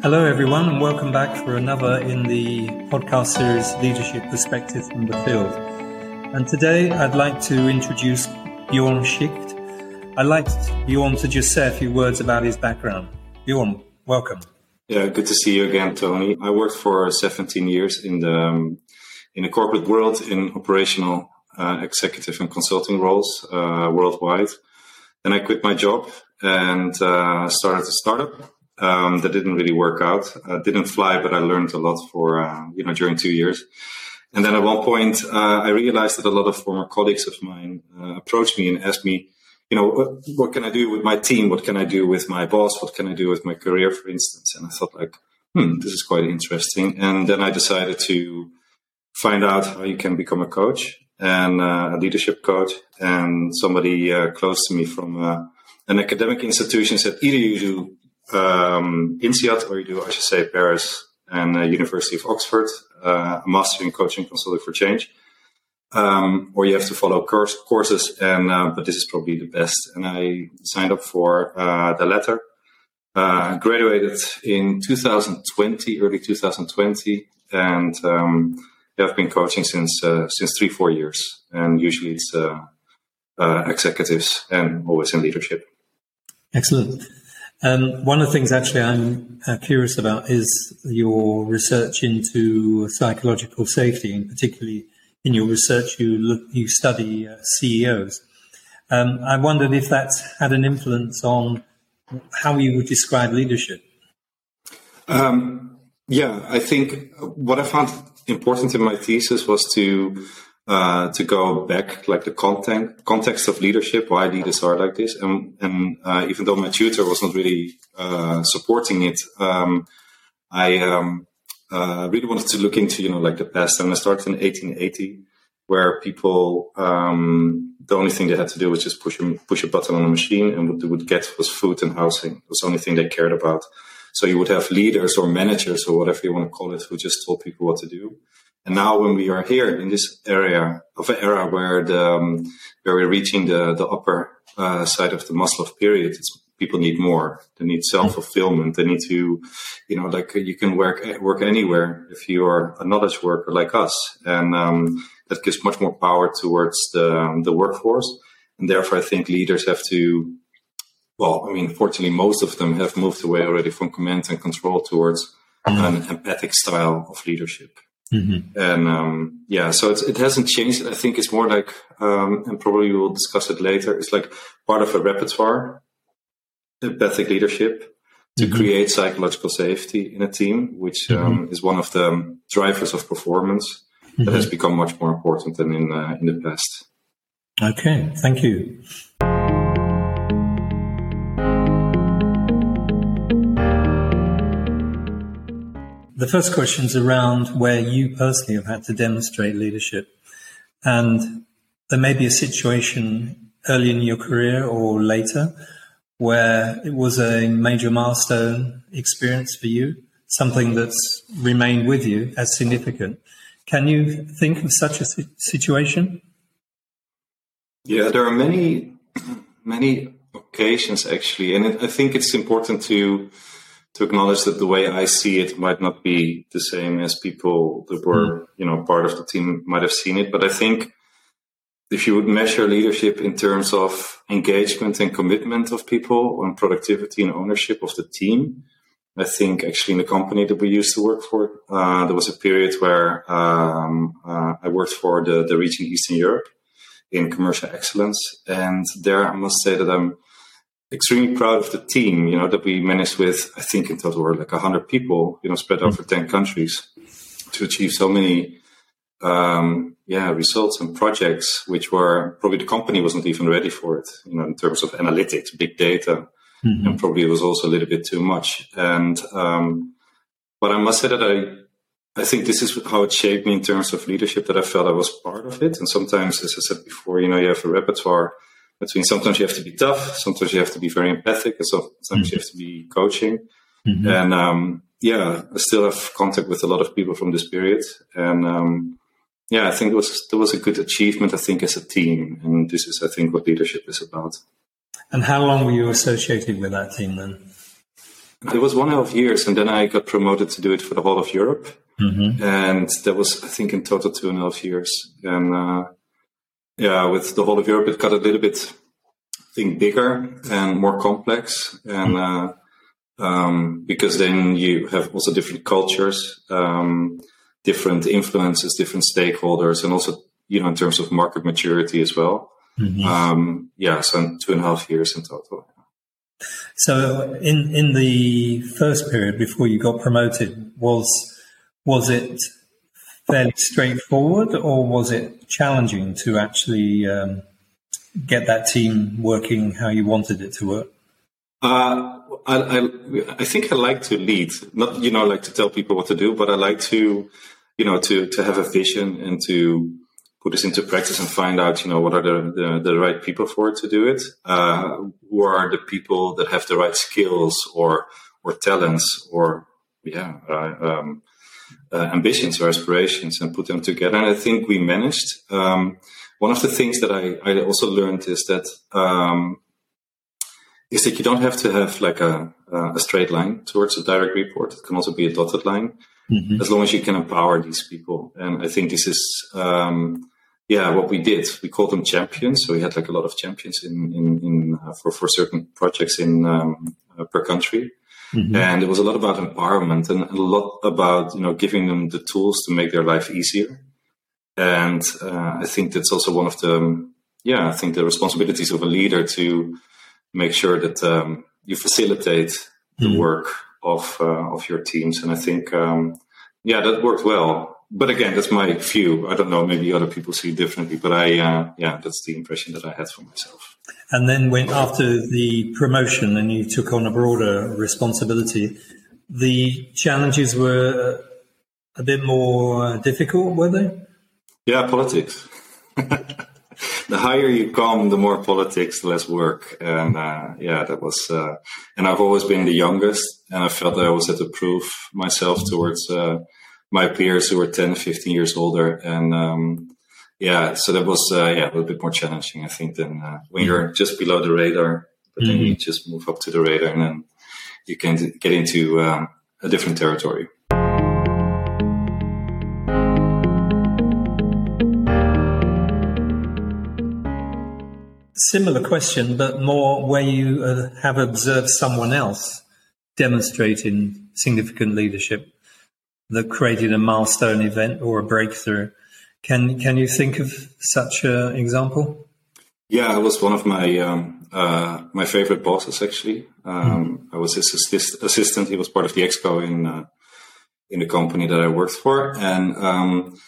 Hello, everyone, and welcome back for another in the podcast series Leadership Perspective from the Field. And today I'd like to introduce Bjorn Schigt. I'd like Bjorn to just say a few words about his background. Bjorn, welcome. Yeah, good to see you again, Tony. I worked for 17 years in the um, in the corporate world in operational, uh, executive, and consulting roles uh, worldwide. Then I quit my job and uh, started a startup um, that didn't really work out. Uh, didn't fly, but I learned a lot for uh, you know during two years. And then at one point, uh, I realized that a lot of former colleagues of mine uh, approached me and asked me, you know, what, what, can I do with my team? What can I do with my boss? What can I do with my career, for instance? And I thought, like, hmm, this is quite interesting. And then I decided to find out how you can become a coach and uh, a leadership coach. And somebody close to me from an academic institution said, either you do um, INSEAD, or you do, I should say, Paris and uh, University of Oxford, uh, a master in coaching consulting for change. Um, or you have to follow course, courses, and uh, but this is probably the best. And I signed up for uh, the latter. Uh, graduated in 2020, early 2020, and um, I've been coaching since uh, since three four years. And usually it's executives and always in leadership. Excellent. Um, one of the things actually I'm uh, curious about is your research into psychological safety, and particularly in your research, you look, you study uh, CEOs. Um, I wondered if that's had an influence on how you would describe leadership. Um, yeah, I think what I found important in my thesis was to uh, to go back, like the content, context of leadership, why leaders are like this. And, and uh, even though my tutor was not really uh, supporting it, um, I um, uh, really wanted to look into, you know, like the past. And I started in 1880, where people, um, the only thing they had to do was just push a, push a button on a machine, and what they would get was food and housing. It was the only thing they cared about. So you would have leaders or managers or whatever you want to call it, who just told people what to do. And now when we are here in this area of an era where the, um, where we're reaching the, the upper uh, side of the Maslow pyramid, people need more. They need self fulfillment. They need to, you know, like you can work work anywhere if you're a knowledge worker like us, and um, that gives much more power towards the um, the workforce. And therefore, I think leaders have to. Well, I mean, fortunately, most of them have moved away already from command and control towards mm-hmm. an empathic style of leadership. Mm-hmm. And um, yeah, so it hasn't changed. I think it's more like, um, and probably we'll discuss it later. It's like part of a repertoire, empathic leadership, to mm-hmm. create psychological safety in a team, which um, mm-hmm. is one of the drivers of performance that has mm-hmm. become much more important than in uh, in the past. Okay, thank you. The first question is around where you personally have had to demonstrate leadership. And there may be a situation early in your career or later where it was a major milestone experience for you, something that's remained with you as significant. Can you think of such a situation? Yeah, there are many, many occasions actually, and I think it's important to to acknowledge that the way I see it might not be the same as people that were, mm. you know, part of the team might have seen it. But I think if you would measure leadership in terms of engagement and commitment of people and productivity and ownership of the team, I think actually in the company that we used to work for, uh, there was a period where um, uh, I worked for the, the region Eastern Europe in commercial excellence. And there I must say that I'm extremely proud of the team, you know, that we managed with, I think in total were like 100 people, you know, spread over 10 countries to achieve so many, um, yeah, results and projects, which were probably the company wasn't even ready for it, you know, in terms of analytics, big data. Mm-hmm. And probably it was also a little bit too much. And, um, but I must say that I, I think this is how it shaped me in terms of leadership that I felt I was part of it. And sometimes, as I said before, you know, you have a repertoire between sometimes you have to be tough, sometimes you have to be very empathic, and sometimes mm-hmm. you have to be coaching. Mm-hmm. And um, yeah, I still have contact with a lot of people from this period, and um, yeah, I think it was there was a good achievement. I think as a team, and this is I think what leadership is about. And how long were you associated with that team then? it was one and a half years, and then I got promoted to do it for the whole of Europe, mm-hmm. and that was I think in total two and a half years. And uh, yeah, with the whole of Europe, it got a little bit, I think, bigger and more complex, and uh, um, because then you have also different cultures, um, different influences, different stakeholders, and also you know in terms of market maturity as well. Mm-hmm. Um, yeah, so two and a half years in total. So in in the first period before you got promoted, was was it fairly straightforward, or was it challenging to actually um, get that team working how you wanted it to work? Uh, I, I, I think I like to lead, not you know like to tell people what to do, but I like to you know to to have a vision and to put this into practice and find out, you know, what are the, the, the right people for it to do it? Uh, who are the people that have the right skills or, or talents or, yeah, uh, um, uh, ambitions or aspirations and put them together. And I think we managed. Um, one of the things that I, I also learned is that, um, is that you don't have to have like a, a straight line towards a direct report. It can also be a dotted line. Mm-hmm. as long as you can empower these people. And I think this is, um, yeah, what we did. We called them champions. So we had like a lot of champions in, in, in uh, for, for certain projects in, um, uh, per country. Mm-hmm. And it was a lot about empowerment and a lot about, you know, giving them the tools to make their life easier. And, uh, I think that's also one of the, yeah, I think the responsibilities of a leader to make sure that, um, you facilitate the mm-hmm. work of uh, of your teams. And I think, um, yeah, that worked well. But again, that's my view. I don't know. Maybe other people see it differently. But I, uh, yeah, that's the impression that I had for myself. And then, when after the promotion and you took on a broader responsibility, the challenges were a bit more difficult, were they? Yeah, politics. the higher you come, the more politics, the less work. And uh, yeah, that was. Uh, and I've always been the youngest, and I felt that I always had to prove myself towards uh, my peers who were 10, 15 years older. And um, yeah, so that was uh, yeah a little bit more challenging, I think, than uh, when you're just below the radar. But mm-hmm. then you just move up to the radar, and then you can get into um, a different territory. Similar question, but more where you uh, have observed someone else demonstrating significant leadership that created a milestone event or a breakthrough. Can can you think of such an example? Yeah, it was one of my um, uh, my favorite bosses actually. Um, mm. I was his assist- assistant. He was part of the exco in uh, in the company that I worked for, and um,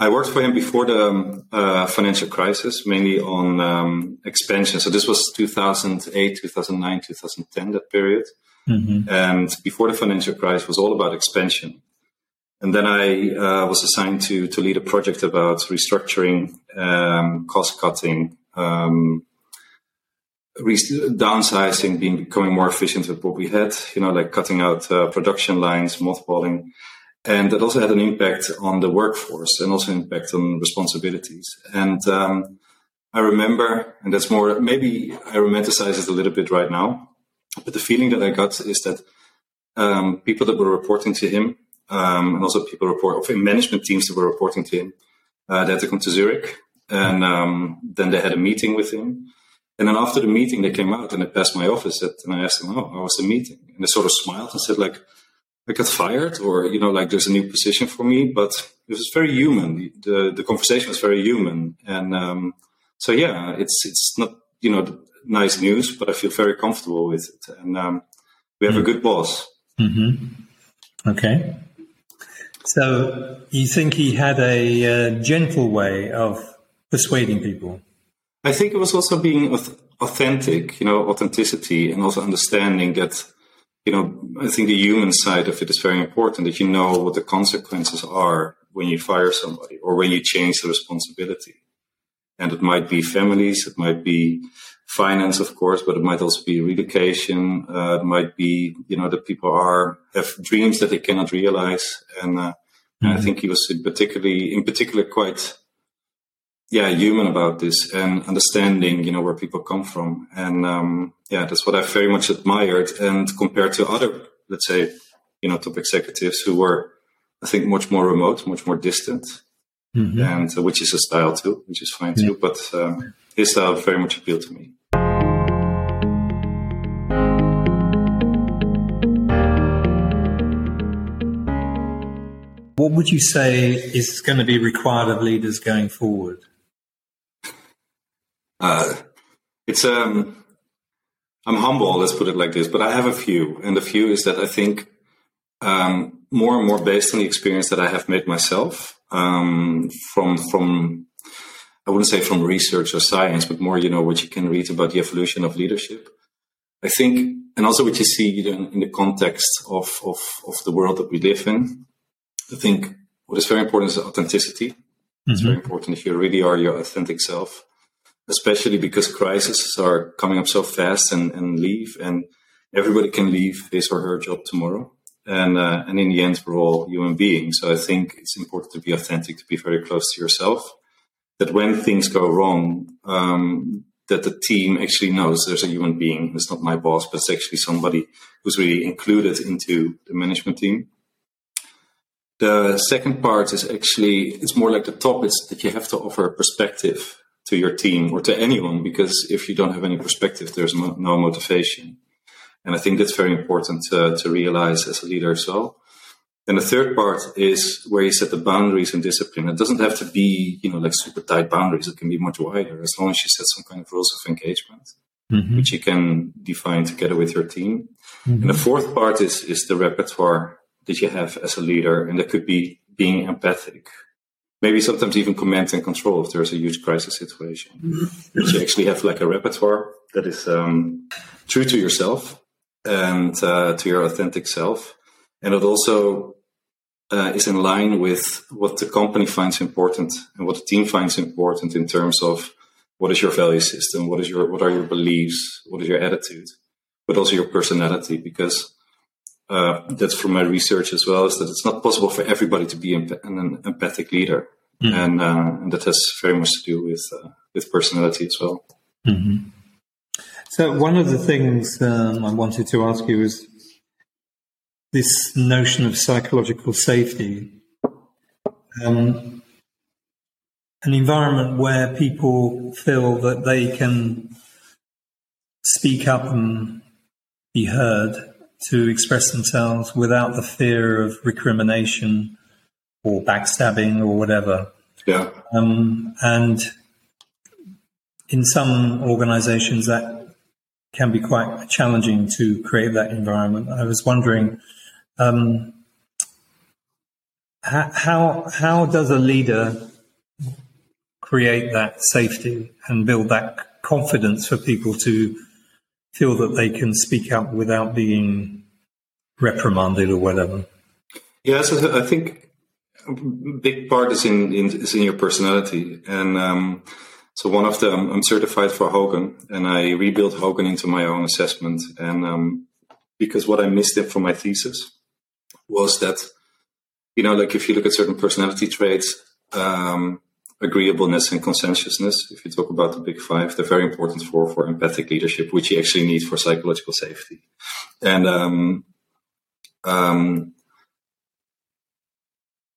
I worked for him before the um, uh, financial crisis, mainly on um, expansion. So this was 2008, 2009, 2010, that period. Mm-hmm. And before the financial crisis was all about expansion. And then I uh, was assigned to, to lead a project about restructuring, um, cost cutting, um, re- downsizing, being becoming more efficient with what we had, you know, like cutting out uh, production lines, mothballing. And that also had an impact on the workforce and also impact on responsibilities. And um, I remember, and that's more, maybe I romanticize it a little bit right now, but the feeling that I got is that um, people that were reporting to him, um, and also people report, management teams that were reporting to him, uh, they had to come to Zurich. And um, then they had a meeting with him. And then after the meeting, they came out and they passed my office, and I asked them, "Oh, how was the meeting?" And they sort of smiled and said, "Like, I got fired or, you know, like there's a new position for me, but it was very human. The, the conversation was very human. And, um, so yeah, it's, it's not, you know, nice news, but I feel very comfortable with it. And, um, we have mm-hmm. a good boss. Mm-hmm. Okay. So you think he had a uh, gentle way of persuading people? I think it was also being authentic, you know, authenticity and also understanding that you know, I think the human side of it is very important that you know what the consequences are when you fire somebody or when you change the responsibility. And it might be families, it might be finance, of course, but it might also be relocation. Uh, it might be, you know, that people are, have dreams that they cannot realize. And, uh, mm-hmm. and I mm-hmm. think he was particularly, in particular, quite yeah, human about this and understanding, you know, where people come from. And, um, yeah, that's what I very much admired. And compared to other let's say, you know, top executives who were, I think, much more remote, much more distant, mm-hmm. and uh, which is a style too, which is fine yeah. too. But um, his style very much appealed to me. What would you say is going to be required of leaders going forward? Uh, it's um, I'm humble, let's put it like this, but I have a few, and the few is that I think um, more and more based on the experience that I have made myself um, from from I wouldn't say from research or science, but more you know what you can read about the evolution of leadership. I think, and also what you see in, the context of, of of the world that we live in. I think what is very important is authenticity. Mm-hmm. It's very important if you really are your authentic self, especially because crises are coming up so fast and, and leave, and everybody can leave his or her job tomorrow. And, uh, and in the end, we're all human beings. So I think it's important to be authentic, to be very close to yourself. That when things go wrong, um, that the team actually knows there's a human being. It's not my boss, but it's actually somebody who's really included into the management team. The second part is actually, it's more like the top, it's that you have to offer a perspective to your team or to anyone, because if you don't have any perspective, there's no, motivation. And I think that's very important to, to realize as a leader as well. And the third part is where you set the boundaries and discipline. It doesn't have to be, you know, like super tight boundaries. It can be much wider as long as you set some kind of rules of engagement, mm-hmm. which you can define together with your team. Mm-hmm. And the fourth part is, is the repertoire that you have as a leader, and that could be being empathic. Maybe sometimes even command and control if there's a huge crisis situation. Mm-hmm. You actually have like a repertoire that is um, true to yourself and uh, to your authentic self, and it also uh, is in line with what the company finds important and what the team finds important in terms of what is your value system, what is your what are your beliefs, what is your attitude, but also your personality, because uh, that's from my research as well, is that it's not possible for everybody to be an, an empathic leader, mm-hmm. and, uh, and, that has very much to do with uh, with personality as well. Mm-hmm. So one of the things um, I wanted to ask you is this notion of psychological safety. Um, an environment where people feel that they can speak up and be heard to express themselves without the fear of recrimination or backstabbing or whatever. Yeah. Um, and in some organizations, that can be quite challenging to create that environment. I was wondering um, how, how does a leader create that safety and build that confidence for people to feel that they can speak up without being reprimanded or whatever? Yes, I think a big part is in, in is in your personality, and um, so one of them I'm certified for Hogan, and I rebuilt Hogan into my own assessment, and um, because what I missed from my thesis was that you know, like if you look at certain personality traits, um, agreeableness and conscientiousness, if you talk about the big five, they're very important for, for empathic leadership, which you actually need for psychological safety. And um, um,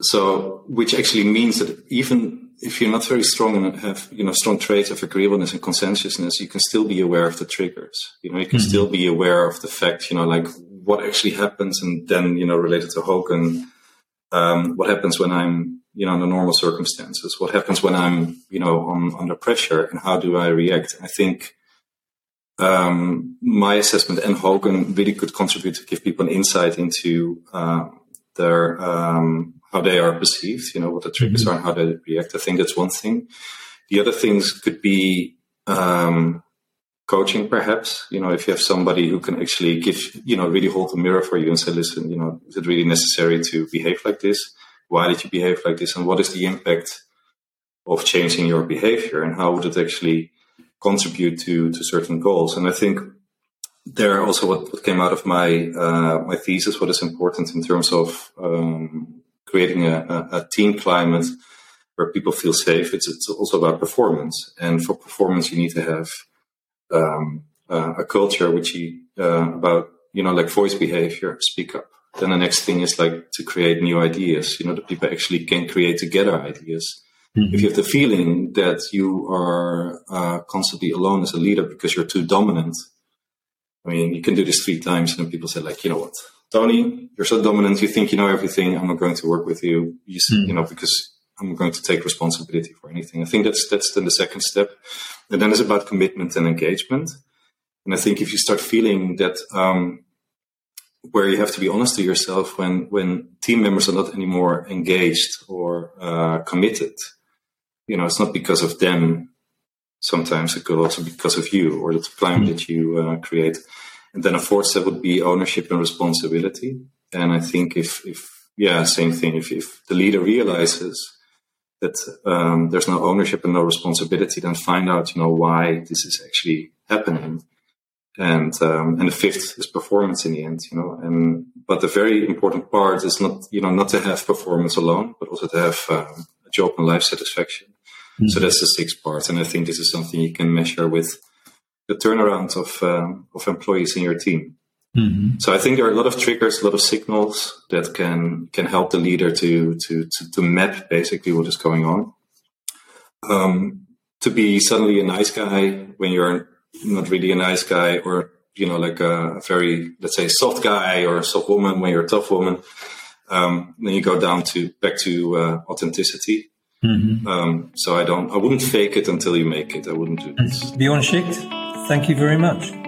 so, which actually means that even if you're not very strong and have you know strong traits of agreeableness and conscientiousness, you can still be aware of the triggers. You know, you can mm-hmm. still be aware of the fact, you know, like what actually happens, and then you know, related to Hogan, um, what happens when I'm you know, under normal circumstances? What happens when I'm, you know, on, under pressure and how do I react? I think um, my assessment and Hogan really could contribute to give people an insight into uh, their um, how they are perceived, you know, what the triggers mm-hmm. are and how they react. I think that's one thing. The other things could be um, coaching, perhaps. You know, if you have somebody who can actually give, you know, really hold the mirror for you and say, listen, you know, is it really necessary to behave like this? Why did you behave like this and what is the impact of changing your behavior and how would it actually contribute to to certain goals and i think there also what, what came out of my uh, my thesis what is important in terms of um, creating a, a, team climate where people feel safe it's, it's also about performance and for performance you need to have um, uh, a culture which you uh, about you know, like voice behavior, speak up. Then the next thing is like to create new ideas. You know, that people actually can create together ideas. Mm-hmm. If you have the feeling that you are uh, constantly alone as a leader because you're too dominant, I mean, you can do this three times, and people say like, you know what, Tony, you're so dominant. You think you know everything. I'm not going to work with you. You, mm. you know, because I'm going to take responsibility for anything. I think that's that's then the second step, and then it's about commitment and engagement. And I think if you start feeling that um, where you have to be honest to yourself when when team members are not anymore engaged or uh, committed, you know, it's not because of them. Sometimes it could also be because of you or the climate mm. that you uh, create. And then a fourth step would be ownership and responsibility. And I think if, if yeah, same thing. If, if the leader realizes that um, there's no ownership and no responsibility, then find out, you know, why this is actually happening. And um, and the fifth is performance in the end, you know. And but the very important part is not, you know, not to have performance alone, but also to have um, a job and life satisfaction. Mm-hmm. So that's the sixth part, and I think this is something you can measure with the turnaround of um, of employees in your team. Mm-hmm. So I think there are a lot of triggers, a lot of signals that can can help the leader to to to, to map basically what is going on. Um, to be suddenly a nice guy when you're not really a nice guy, or you know, like a very let's say soft guy or a soft woman when you're a tough woman. Um, then you go down to back to uh, authenticity. Mm-hmm. Um, so I don't, I wouldn't fake it until you make it. I wouldn't do this. Bjorn Schigt, Thank you very much.